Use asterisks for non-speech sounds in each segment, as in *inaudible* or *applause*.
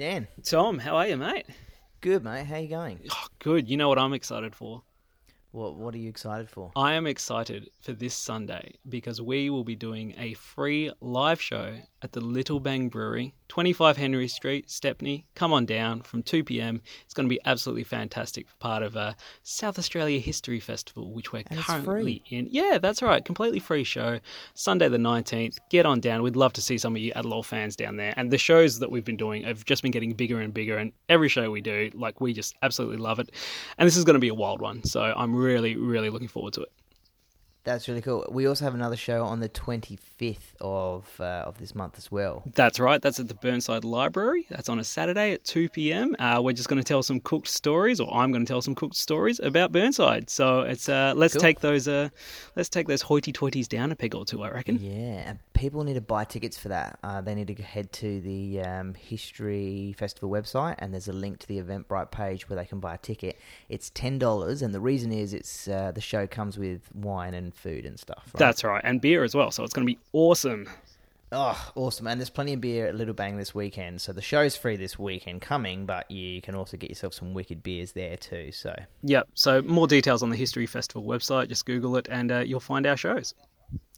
Dan, Tom, how are you, mate? good mate. How you going? Oh, good. You know what I'm excited for? What What are you excited for? I am excited for this Sunday because we will be doing a free live show at the Little Bang Brewery, 25 Henry Street, Stepney. Come on down from 2 p.m. It's going to be absolutely fantastic. For part of a South Australia History Festival, which we're And currently in. Yeah, that's right. Completely free show. Sunday the 19th. Get on down. We'd love to see some of you Adelaide fans down there. And the shows that we've been doing have just been getting bigger and bigger. And every show we do, like, we just absolutely love it. And this is going to be a wild one. So I'm really, really looking forward to it. That's really cool. We also have another show on the twenty fifth of uh, of this month as well. That's right. That's at the Burnside Library. That's on a Saturday at 2 p.m. Uh, we're just going to tell some cooked stories, or I'm going to tell some cooked stories about Burnside. So it's uh, let's Cool. take those uh, let's take those hoity-toities down a peg or two. I reckon. Yeah, and people need to buy tickets for that. Uh, they need to head to the um, History Festival website, and there's a link to the Eventbrite page where they can buy a ticket. It's ten dollars, and the reason is it's uh, the show comes with wine and food and stuff. Right? That's right, and beer as well. So it's going to be awesome. Oh, awesome. And there's plenty of beer at Little Bang this weekend. So the show's free this weekend coming, but you can also get yourself some wicked beers there too. So Yep. So more details on the History Festival website. Just Google it, and uh, you'll find our shows.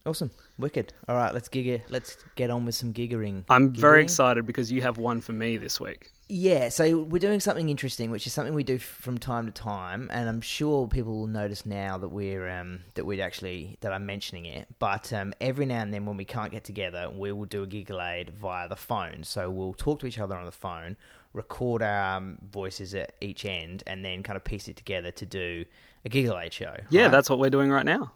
Awesome. Wicked. All right, let's gig it. Let's get on with some giggering. I'm very excited because you have one for me this week. Yeah, so we're doing something interesting, which is something we do f- from time to time, and I'm sure people will notice now that we're um, that we're actually that I'm mentioning it. But um, every now and then, when we can't get together, we will do a giggle aid via the phone. So we'll talk to each other on the phone, record our um, voices at each end, and then kind of piece it together to do a giggle aid show. Yeah, right? that's what we're doing right now.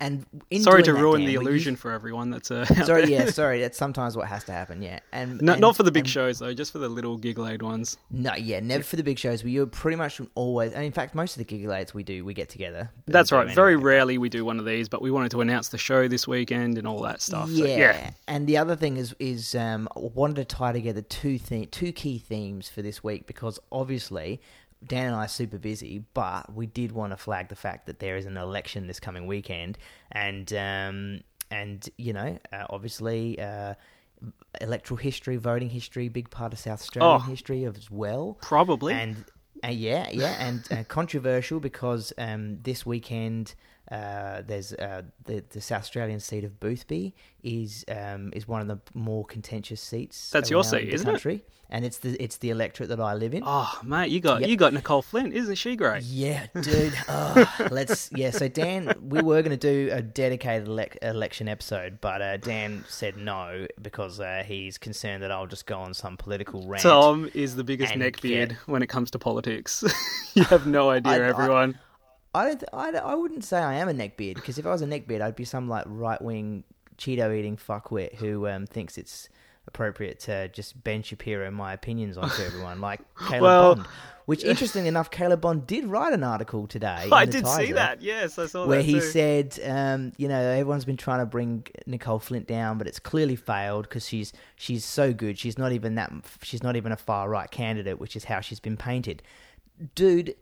And in Sorry to ruin the illusion use- for everyone. That's uh, Sorry, yeah, *laughs* sorry. That's sometimes what has to happen. Yeah, and No, and- not for the big and- shows though, just for the little giggle aid ones. No, yeah, never for the big shows. We are pretty much always, and in fact, most of the gig aids we do, we get together. That's right. Very anyway. rarely we do one of these, but we wanted to announce the show this weekend and all that stuff. Yeah. So, yeah. and the other thing is is um, wanted to tie together two the- two key themes for this week because obviously Dan and I are super busy, but we did want to flag the fact that there is an election this coming weekend, and um, and you know, uh, obviously. Uh, Electoral history, voting history, big part of South Australian Oh. history as well. Probably. and uh, yeah, yeah, and uh, controversial because um, this weekend uh, there's uh, the the South Australian seat of Boothby is um, is one of the more contentious seats. That's your seat, isn't it? And it's the it's the electorate that I live in. oh, mate, you got Yep. you got Nicolle Flint, isn't she great? Yeah, dude. Oh, *laughs* let's. Yeah, so Dan, we were going to do a dedicated elec election episode, but uh, Dan said no because uh, he's concerned that I'll just go on some political rant. Tom is the biggest neckbeard get- when it comes to politics. *laughs* you *laughs* have no idea, I- everyone. I don't. th- I, I wouldn't say I am a neckbeard because if I was a neckbeard, I'd be some like right wing Cheeto eating fuckwit who um, thinks it's appropriate to just Ben Shapiro my opinions onto *laughs* everyone, like Caleb Well- Bond. Which, interestingly enough, Caleb Bond did write an article today. *laughs* I did see that. Yes, I saw that. Where he said, um, you know, everyone's been trying to bring Nicolle Flint down, but it's clearly failed because she's she's so good. She's not even that. She's not even a far right candidate, which is how she's been painted. Dude,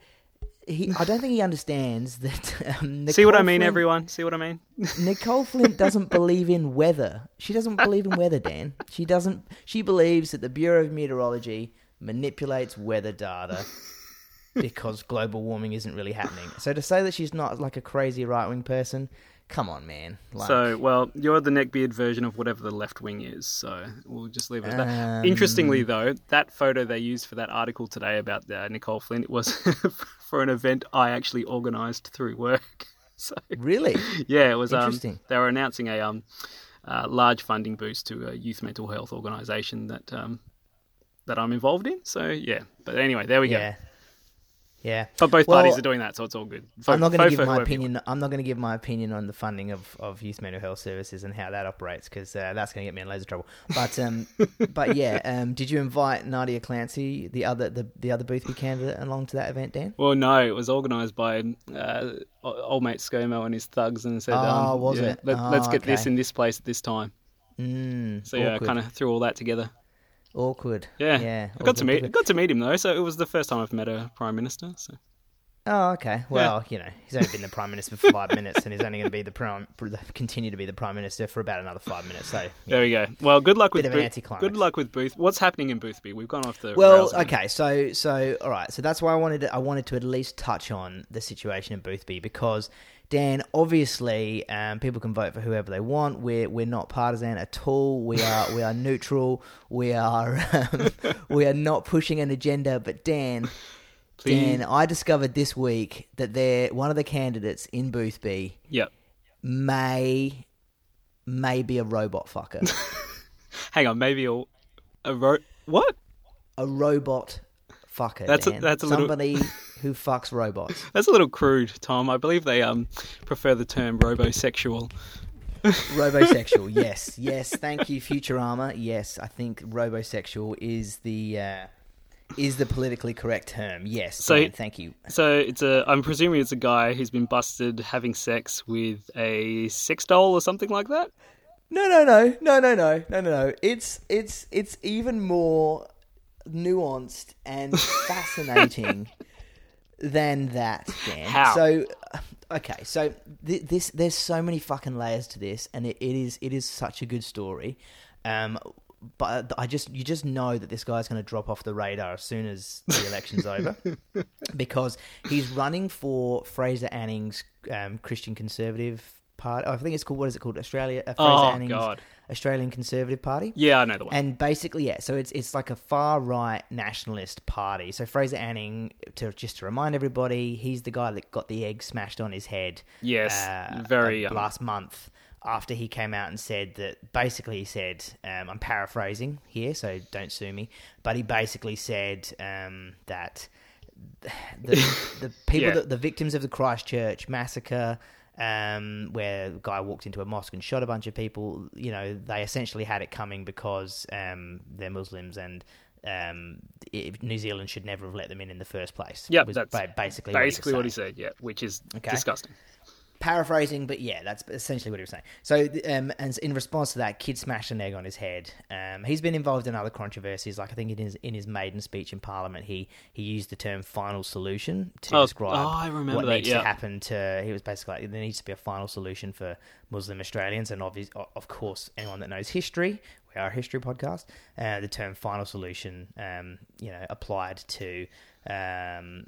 he, I don't think he understands *laughs* that. Um, See what I mean, Flint- everyone? See what I mean? *laughs* Nicolle Flint doesn't believe in weather. She doesn't believe in weather, Dan. She doesn't. She believes that the Bureau of Meteorology manipulates weather data because global warming isn't really happening. So to say that she's not like a crazy right wing person, come on, man. Like, So, well, you're the neckbeard version of whatever the left wing is. So we'll just leave it at that. Um, Interestingly, though, that photo they used for that article today about uh, Nicolle Flint was *laughs* for an event I actually organised through work. *laughs* So really, yeah, it was. Um, Interesting. they were announcing a um, uh, large funding boost to a youth mental health organisation that um, that I'm involved in. So yeah, but anyway, there we go. Yeah. But both Well, parties are doing that, so it's all good. Vote- I'm not going to give my opinion. I'm not going to give my opinion on the funding of, of youth mental health services and how that operates because uh, that's going to get me in loads of trouble. But um, *laughs* but yeah, um, did you invite Nadia Clancy, the other the, the other Boothby candidate, along to that event, Dan? Well, no, it was organised by uh, old mate ScoMo and his thugs, and said, Oh, um, was yeah, it? Let, Oh, let's get this in this place at this time. Mm, So yeah, I kind of threw all that together. Awkward. Yeah, yeah. I got to meet got to meet him though, so it was the first time I've met a prime minister. So Oh, okay. Well, you know, he's only been the prime minister for five minutes, and he's only going to be the prime, continue to be the prime minister for about another five minutes. So yeah. There we go. Well, good luck with Bit of an Booth. Good luck with Booth. What's happening in Boothby? We've gone off the Well, okay, so so all right, so that's why I wanted to, I wanted to at least touch on the situation in Boothby because Dan, obviously, um, people can vote for whoever they want. We're we're not partisan at all. We are we are neutral. We are *laughs* um, we are not pushing an agenda. But Dan, Please. Dan, I discovered this week that they're one of the candidates in Boothby Yep. may may be a robot fucker, *laughs* Hang on. Maybe a, a ro- what? a robot fucker. That's a- Dan. that's a little- somebody who fucks robots. *laughs* That's a little crude, Tom. I believe they um prefer the term robosexual. *laughs* Robosexual, yes, yes. Thank you, Futurama. Yes, I think robosexual is the uh, is the politically correct term. Yes, So- Dan, thank you. So it's a. I'm presuming it's a guy who's been busted having sex with a sex doll or something like that. No, no, no, no, no, no, no, no, no. It's it's it's even more nuanced and *laughs* fascinating than that, Dan. How? So, uh, okay, so th- this there's so many fucking layers to this, and it, it is it is such a good story. Um, but I just you just know that this guy's going to drop off the radar as soon as the election's over, *laughs* because he's running for Fraser Anning's um, Christian Conservative Party. I think it's called what is it called? Australia uh, Fraser Oh, Anning's God. Australian Conservative Party. Yeah, I know the one. And basically, yeah. So it's it's like a far right nationalist party. So Fraser Anning, to just to remind everybody, he's the guy that got the egg smashed on his head. Yes, uh, very, uh, last month after he came out and said that. Basically, he said, um, I'm paraphrasing here, so don't sue me. But he basically said um, that *sighs* the the *laughs* people Yeah. that the victims of the Christchurch massacre, um, where the guy walked into a mosque and shot a bunch of people, you know, they essentially had it coming because um, they're Muslims and. Um, it, New Zealand should never have let them in in the first place. Yep, was that's ba- basically Basically, what what he he was saying said. Yeah, which is Okay. disgusting. Paraphrasing, but yeah, that's essentially what he was saying. So, um, and in response to that, kid smashed an egg on his head. Um, he's been involved in other controversies, like I think in his in his maiden speech in Parliament, he he used the term "final solution" to Oh, describe oh, I remember what that, needs yeah. to happen to. He was basically like, there needs to be a final solution for Muslim Australians, and obvious, of course, anyone that knows history. We are a history podcast. Uh, the term "final solution," um, you know, applied to um,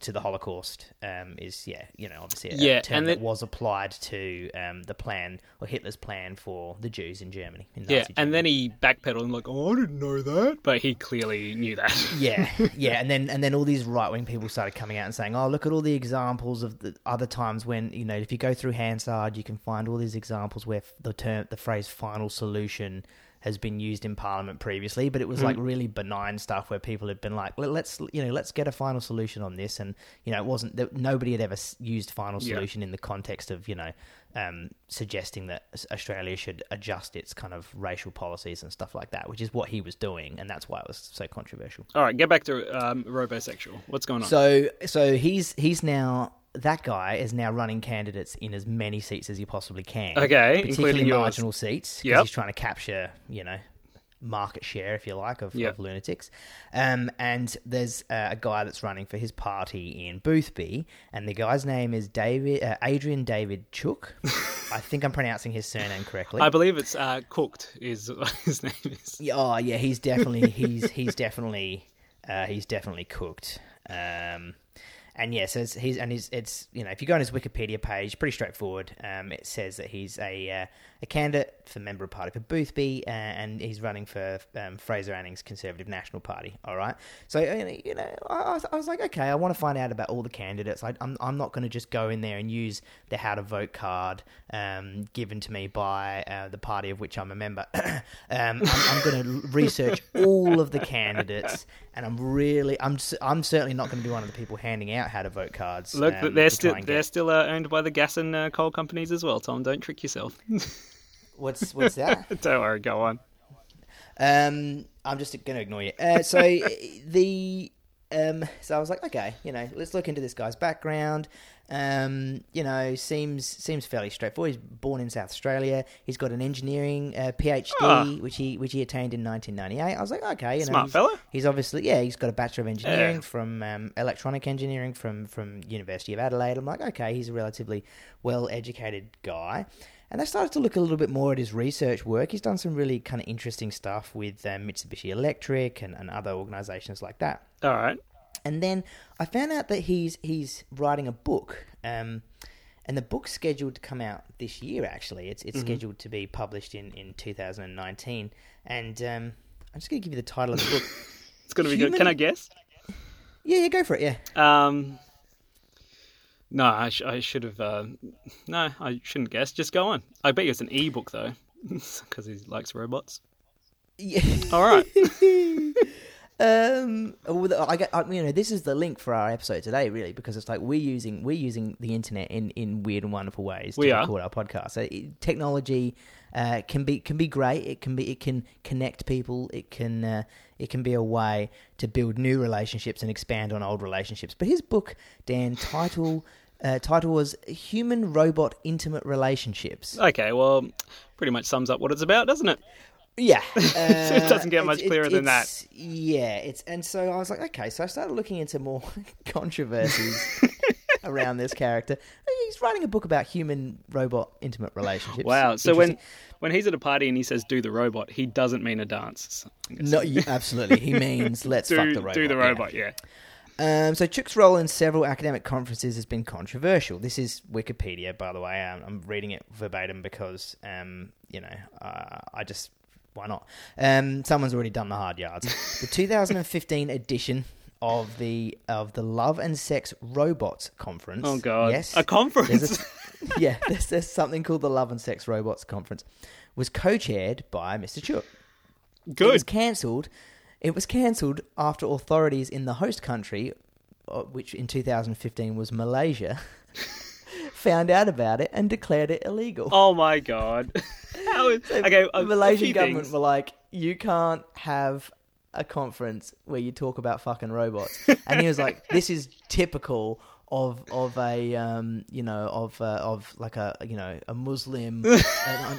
to the Holocaust um, is yeah, you know, obviously a Yeah, term and that was applied to um, the plan or Hitler's plan for the Jews in Germany. In Yeah, Nazi and then he backpedaled and like, oh, I didn't know that, but he clearly knew that. *laughs* yeah, yeah, and then and then all these right wing people started coming out and saying, "Oh, look at all the examples of the other times when you know if you go through Hansard, you can find all these examples where the term the phrase final solution." Has been used in Parliament previously, but it was like really benign stuff where people had been like, "Let- "Let's, you know, let's get a final solution on this," and you know, it wasn't that nobody had ever used final Yeah. solution in the context of you know um, suggesting that Australia should adjust its kind of racial policies and stuff like that, which is what he was doing, and that's why it was so controversial. All right, get back to um, robosexual. What's going on? So so he's he's now that guy is now running candidates in as many seats as he possibly can. Okay, particularly including yours. marginal seats because Yep. he's trying to capture you know market share, if you like, of, Yep. of lunatics. Um, and there's uh, a guy that's running for his party in Boothby, and the guy's name is David uh, Adrian David Cheok. *laughs* I think I'm pronouncing his surname correctly. I believe it's uh, cooked. Is what *laughs* his name is. Yeah, oh yeah, he's definitely he's he's definitely uh, he's definitely cooked. Um, and yes, yeah, so it's, he's and he's it's you know if you go on his Wikipedia page, pretty straightforward. Um, it says that he's a uh, a candidate for member of party for Boothby, uh, and he's running for um, Fraser Anning's Conservative National Party. All right, so you know I, I was- like, okay, I want to find out about all the candidates. I, I'm I'm not going to just go in there and use the how to vote card um, given to me by uh, the party of which I'm a member. *coughs* um, I'm, I'm going to research all of the candidates, and I'm really I'm I'm certainly not going to be one of the people handing out how to vote cards. Look, um, they're still they're get- still uh, owned by the gas and uh, coal companies as well. Tom, don't trick yourself. *laughs* what's what's that? *laughs* don't worry, go on. Um, I'm just going to ignore you. Uh, so *laughs* the um, so I was like, okay, you know, let's look into this guy's background. Um, you know, seems seems fairly straightforward. He's born in South Australia. He's got an engineering uh, PhD, Ah. which he which he attained in 1998. I was like, okay, you know, Smart he's, fella. He's obviously yeah, he's got a bachelor of engineering Yeah. from um, electronic engineering from from University of Adelaide. I'm like, okay, he's a relatively well educated guy. And I started to look a little bit more at his research work. He's done some really kind of interesting stuff with um, Mitsubishi Electric and, and other organizations like that. All right. And then I found out that he's he's writing a book, um, and the book's scheduled to come out this year. Actually, it's it's scheduled to be published in, in 2019. And um, I'm just going to give you the title of the book. *laughs* It's going to be good. Can I guess? yeah, yeah, go for it. Yeah, Um, no, I, sh- I should have. Uh, no, I shouldn't guess. Just go on. I bet you it's an e-book though, *laughs* because he likes robots. yeah. All right. *laughs* Um, well, I get, I, you know, this is the link for our episode today, really, because it's like we're using we're using the internet in, in weird and wonderful ways to We are. record our podcast. So it, technology uh, can be can be great. It can be it can connect people. It can uh, it can be a way to build new relationships and expand on old relationships. But his book, Dan, title uh, title was Human Robot Intimate Relationships. Okay. Well, pretty much sums up what it's about, doesn't it? Yeah, *laughs* It doesn't get uh, much it- clearer than that. Yeah, it's and so I was like, okay, so I started looking into more *laughs* controversies *laughs* around this character. He's writing a book about human robot intimate relationships. Wow. So when when he's at a party and he says "do the robot," he doesn't mean a dance. No, you, absolutely, he means let's do fuck the robot. do the yeah. robot. Yeah. Um, so Cheok's role in several academic conferences has been controversial. This is Wikipedia, by the way. Um, I'm reading it verbatim because, um, you know, uh, I just why not? Um, someone's already done the hard yards. *laughs* the 2015 edition of the of the Love and Sex Robots Conference. Oh God. yes, A conference. There's a- *laughs* yeah, there's, there's something called the Love and Sex Robots Conference. Was co-chaired by Mr. Cheok. It was cancelled. It was cancelled after authorities in the host country, uh, which in 2015 was Malaysia, *laughs* found out about it and declared it illegal. Oh my God. *laughs* How is, So okay. the Malaysian government things. were like, "You can't have a conference where you talk about fucking robots," *laughs* and he was like, "This is typical." Of of a um you know of uh, of like a you know a Muslim *laughs* an,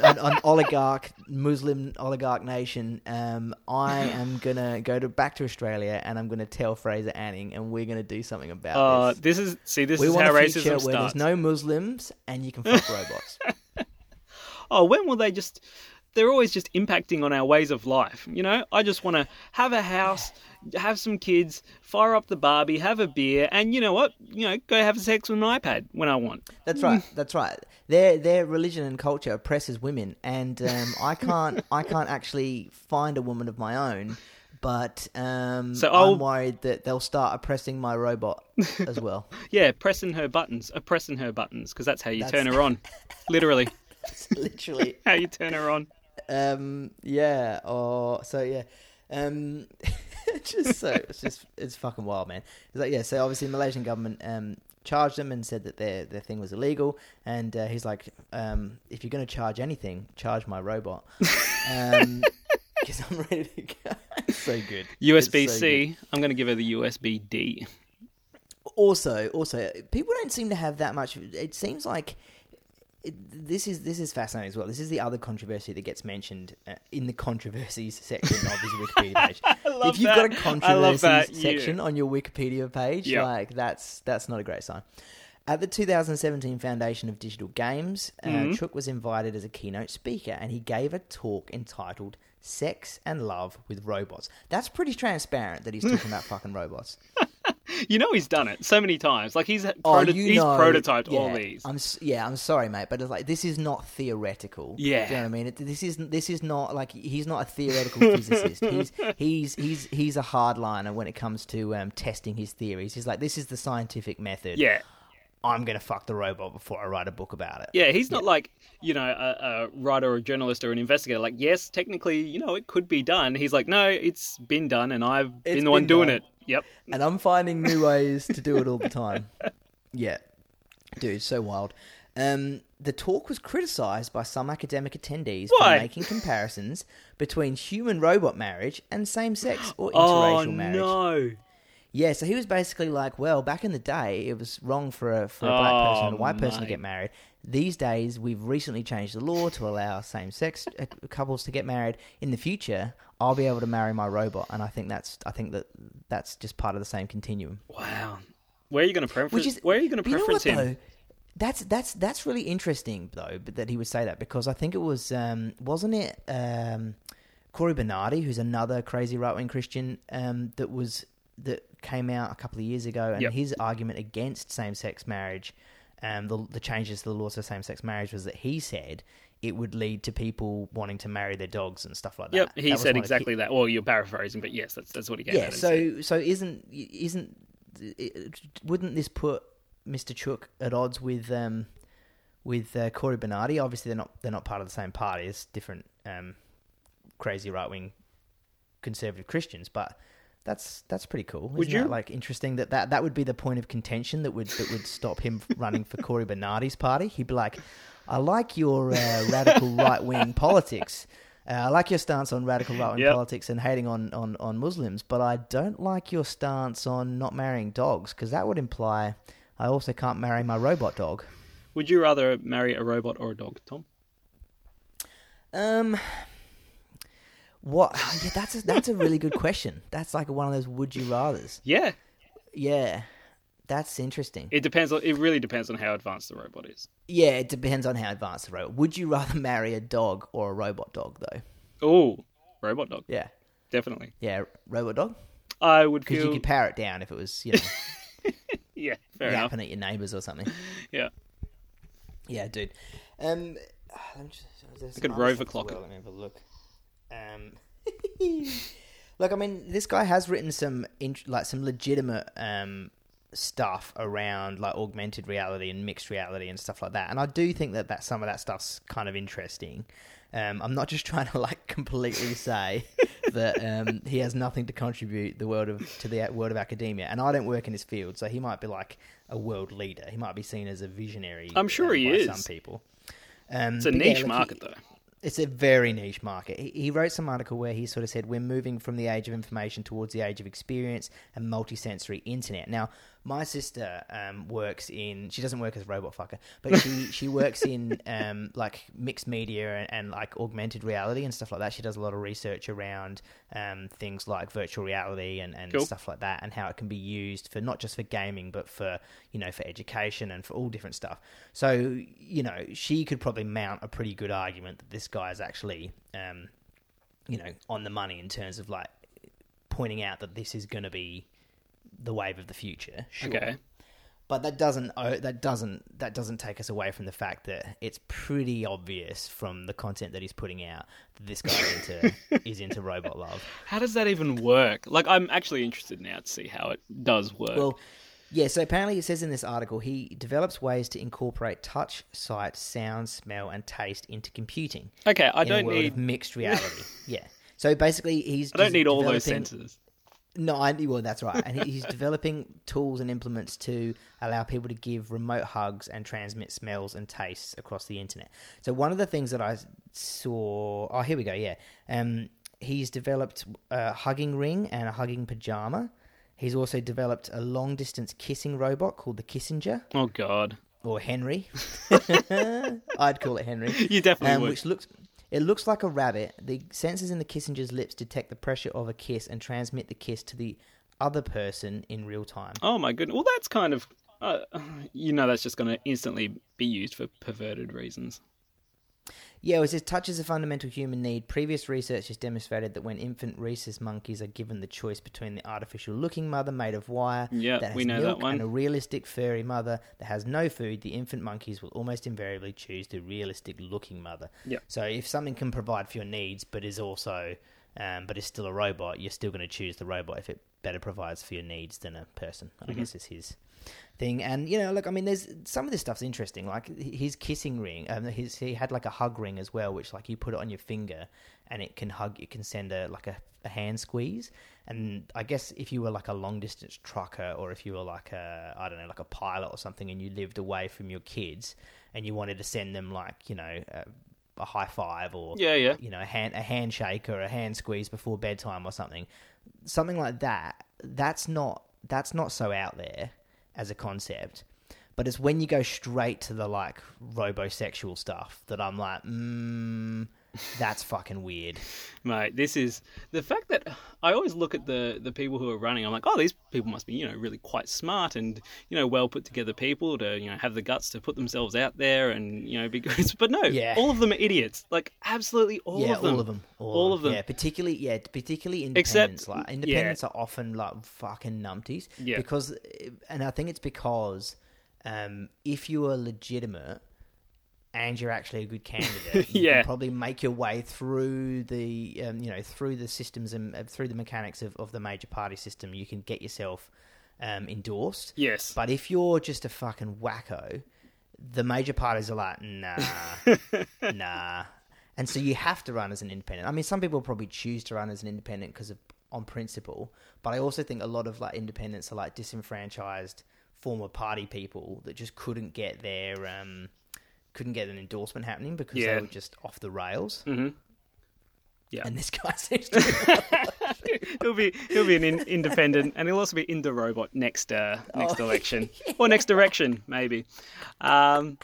an, an oligarch Muslim oligarch nation um I am gonna go to back to Australia and I'm gonna tell Fraser Anning and we're gonna do something about Uh, this. this is see. This we is want how a racism where starts. there's no Muslims and you can fuck *laughs* robots. oh, when will they just? They're always just impacting on our ways of life. You know, I just want to have a house, have some kids, fire up the Barbie, have a beer, and you know what? You know, go have sex with an iPad when I want. That's right. *laughs* That's right. Their their religion and culture oppresses women, and um, I can't I can't actually find a woman of my own. But um, So I'll- I'm worried that they'll start oppressing my robot as well. *laughs* Yeah, pressing her buttons, uh, pressing her buttons, because that's how you That's- turn her on. *laughs* Literally, Literally. how you turn her on. Um, yeah. Or so yeah. Um, *laughs* just so it's just it's fucking wild, man. It's like yeah. So obviously, the Malaysian government um charged them and said that their their thing was illegal. And uh, he's like, um, if you're going to charge anything, charge my robot. *laughs* Um, because I'm ready to go. *laughs* It's so good. USB It's so C. I'm going to give her the USB D. also also people don't seem to have that much it seems like it, this is this is fascinating as well this is the other controversy that gets mentioned uh, in the controversies section of his *laughs* wikipedia page love if you've got a that. I love controversies. Yeah. section on your wikipedia page Yeah. like that's that's not a great sign at the 2017 Foundation of Digital Games, uh, Mhm. Cheok was invited as a keynote speaker, and he gave a talk entitled "Sex and Love with Robots." That's pretty transparent that he's talking about *laughs* fucking robots. *laughs* You know he's done it so many times. Like he's Oh, proto- you he's know, prototyped yeah, all these. I'm yeah, I'm sorry, mate, but it's like this is not theoretical. Yeah. do you know what I mean? It, this is this is not like he's not a theoretical physicist. *laughs* He's he's he's he's a hardliner when it comes to um, testing his theories. He's like, this is the scientific method. Yeah, I'm gonna fuck the robot before I write a book about it. yeah. He's not like you know a, a writer or a journalist or an investigator. Like yes, technically, you know, it could be done. He's like, no, it's been done, and I've It's been the one doing done. it. Yep. and I'm finding new ways to do it all the time. *laughs* Yeah, dude, so wild. Um, the talk was criticised by some academic attendees Why? for making comparisons between human-robot marriage and same-sex or *gasps* Oh interracial marriage. no. Yeah, so he was basically like, well, back in the day, it was wrong for a for a black person and a Oh, white person to mate. get married. These days, we've recently changed the law to allow same sex couples to get married. In the future, I'll be able to marry my robot, and I think that's I think that that's just part of the same continuum. Wow. Where are you going to preference? Which is where are you going to but you know preference what, him? though? That's that's that's really interesting though, but that he would say that because I think it was um, wasn't it um, Cory Bernardi, who's another crazy right wing Christian um, that was that came out a couple of years ago, and Yep. his argument against same sex marriage, um, the, the changes to the laws of same sex marriage was that he said it would lead to people wanting to marry their dogs and stuff like that. Yep, he was said one of hi- exactly that. Well, you're paraphrasing, but yes, that's that's what he gave yeah. out and said. So so isn't isn't wouldn't this put Mr. Cheok at odds with um with uh, Cory Bernardi? Obviously, they're not they're not part of the same party. It's different um crazy right wing conservative Christians, but. That's that's pretty cool. Would Isn't that, you- like interesting that, that that would be the point of contention that would that would stop him *laughs* running for Cory Bernardi's party? He'd be like, "I like your uh, radical *laughs* right wing politics. Uh, I like your stance on radical right wing Yep. politics and hating on, on, on Muslims, but I don't like your stance on not marrying dogs because that would imply I also can't marry my robot dog. Would you rather marry a robot or a dog, Tom? Um, what? *laughs* Yeah, that's a, that's a really good question. That's like one of those would you rather's. Yeah, Yeah, that's interesting. it depends. On, it really depends on how advanced the robot is. Yeah, it depends on how advanced the robot. Would you rather marry a dog or a robot dog though? Oh, robot dog, Yeah, definitely. yeah, robot dog I would because feel. you could power it down if it was you know *laughs* yeah, fair enough. yapping at your neighbours or something. Yeah, Yeah, dude. Um, *sighs* me just, at some Rover clock. well. Let me have a look. Um, *laughs* look, I mean, this guy has written some int- like some legitimate um stuff around like augmented reality and mixed reality and stuff like that, and I do think that that some of that stuff's kind of interesting. Um, I'm not just *laughs* trying to like completely say *laughs* that um, he has nothing to contribute the world of to the world of academia, and I don't work in his field, so he might be like a world leader. He might be seen as a visionary. I'm sure um, he by is. Some people. Um, it's a but yeah, niche look, he- market though. It's a very niche market. He, he wrote some article where he sort of said we're moving from the age of information towards the age of experience and multisensory internet. Now, my sister um, works in. She doesn't work as a robot fucker, but she *laughs* she works in um, like mixed media and, and like augmented reality and stuff like that. She does a lot of research around um, things like virtual reality and, and Cool. stuff like that, and how it can be used for not just for gaming, but for you know for education and for all different stuff. So you know she could probably mount a pretty good argument that this guy is actually um, you know on the money in terms of like pointing out that this is going to be the wave of the future. Sure. Okay. But that doesn't oh, that doesn't that doesn't take us away from the fact that it's pretty obvious from the content that he's putting out that this guy is into *laughs* is into robot love. How does that even work? Like, I'm actually interested now to see how it does work. Well, yeah. So apparently, it says in this article he develops ways to incorporate touch, sight, sound, smell, and taste into computing. okay, I don't need. mixed *laughs* reality. yeah. So basically, he's I don't need all those senses. No, I, well, that's right. And he's *laughs* developing tools and implements to allow people to give remote hugs and transmit smells and tastes across the internet. So one of the things that I saw, oh, here we go. Yeah, um, he's developed a hugging ring and a hugging pajama. He's also developed a long distance kissing robot called the Kissenger Oh God, or Henry. *laughs* *laughs* I'd call it Henry you definitely um, would. which looks it looks like a rabbit. The sensors in the kissenger's lips detect the pressure of a kiss and transmit the kiss to the other person in real time. Oh my goodness. Well, that's kind of. Uh, *sighs* you know, that's just going to instantly be used for perverted reasons. Yeah, it says touch is a fundamental human need. Previous research has demonstrated that when infant rhesus monkeys are given the choice between the artificial looking mother made of wire Yeah, that has we know that milk one. and a realistic furry mother that has no food, the infant monkeys will almost invariably choose the realistic looking mother. Yep. So if something can provide for your needs but is also um, but is still a robot, you're still going to choose the robot if it better provides for your needs than a person. I Mm-hmm. guess is his thing. And you know, look, I mean, there's some of this stuff's interesting. Like his kissing ring, um, his he had like a hug ring as well, which like you put it on your finger and it can hug. It can send a like a, a hand squeeze. And I guess if you were like a long distance trucker, or if you were like a I don't know, like a pilot or something, and you lived away from your kids, and you wanted to send them like you know. A, a high five or Yeah, yeah. you know a hand a handshake or a hand squeeze before bedtime or something something like that that's not that's not so out there as a concept. But it's when you go straight to the like robosexual stuff that I'm like, mm, that's fucking weird. Mate, this is the fact that I always look at the the people who are running. I'm like, oh, these people must be, you know, really quite smart and you know, well put together people to you know have the guts to put themselves out there and you know be good. *laughs* But no, Yeah. all of them are idiots. Like absolutely all yeah, of them. Yeah, all of them. All of them. Yeah, particularly yeah, particularly Except- independents. like independents are often like fucking numpties. Yeah. Because, and I think it's because um, if you are legitimate and you're actually a good *laughs* candidate, you Yeah. can probably make your way through the um, you know through the systems and uh, through the mechanics of, of the major party system. You can get yourself um, endorsed. Yes. But if you're just a fucking wacko, the major parties are like, nah, *laughs* nah. And so you have to run as an independent. I mean, some people probably choose to run as an independent because of on principle, but I also think a lot of like independents are like disenfranchised former party people that just couldn't get their um couldn't get an endorsement happening because Yeah. they were just off the rails. hmm Yeah. And this guy *laughs* seems to be *laughs* he'll be he'll be an in, independent, and he'll also be in the robot next uh, next Oh, *laughs* election or next direction maybe. Um,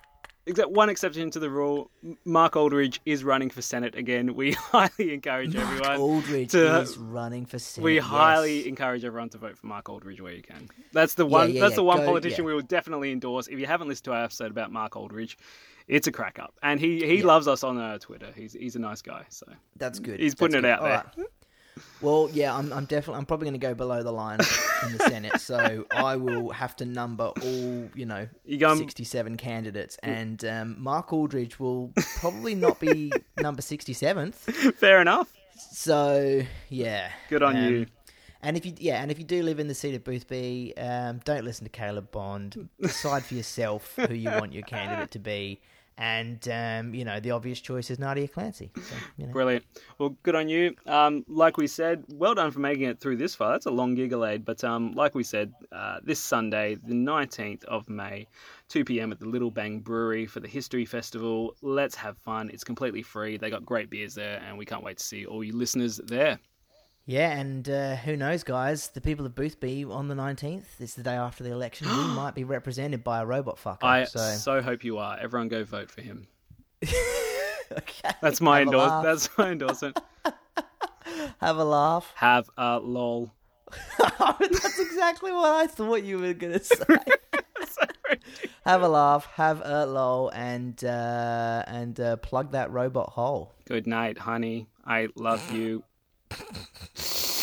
except one exception to the rule: Mark Aldridge is running for senate again. We highly encourage everyone. Aldridge to- is running for senate. we yes. highly encourage everyone to vote for Mark Aldridge where you can. That's the one. yeah, that's yeah, the one go- politician yeah. we will definitely endorse. If you haven't listened to our episode about Mark Aldridge, it's a crack up, and he he loves us on uh, Twitter. He's he's a nice guy. So That's good. He's That's putting it good. out All there. right. Well, yeah, I'm, I'm definitely, I'm probably going to go below the line in the Senate, so I will have to number all, you know, You going- 67 candidates, and um, Mark Aldridge will probably not be *laughs* number 67th. fair enough. So, yeah, Good on um, you. And if you, yeah, and if you do live in the seat of Boothby, um, don't listen to Caleb Bond. Decide for yourself *laughs* who you want your candidate to be, and um, you know the obvious choice is Nadia Clancy. So, you know. Brilliant. Well, good on you. Um, like we said, well done for making it through this far. That's a long gigglade, but um, like we said, uh, this Sunday, the 19th of May, 2 p.m. at the Little Bang Brewery for the History Festival. Let's have fun. It's completely free. They got great beers there, and we can't wait to see all you listeners there. Yeah, and uh, who knows, guys? The people of Boothby on the 19th, it's the day after the election, we *gasps* might be represented by a robot fucker. I so, so hope you are. Everyone go vote for him. *laughs* okay. That's my endorse. That's my endorsement. *laughs* Have a laugh. Have a lol. *laughs* That's exactly what I thought you were going to say. have a laugh, have a lol, and uh, and uh, plug that robot hole. Good night, honey. I love you.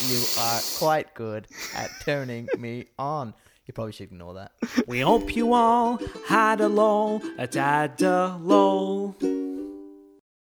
You are quite good at turning me on. You probably should ignore that. We hope you all had a lol, a dad a lol.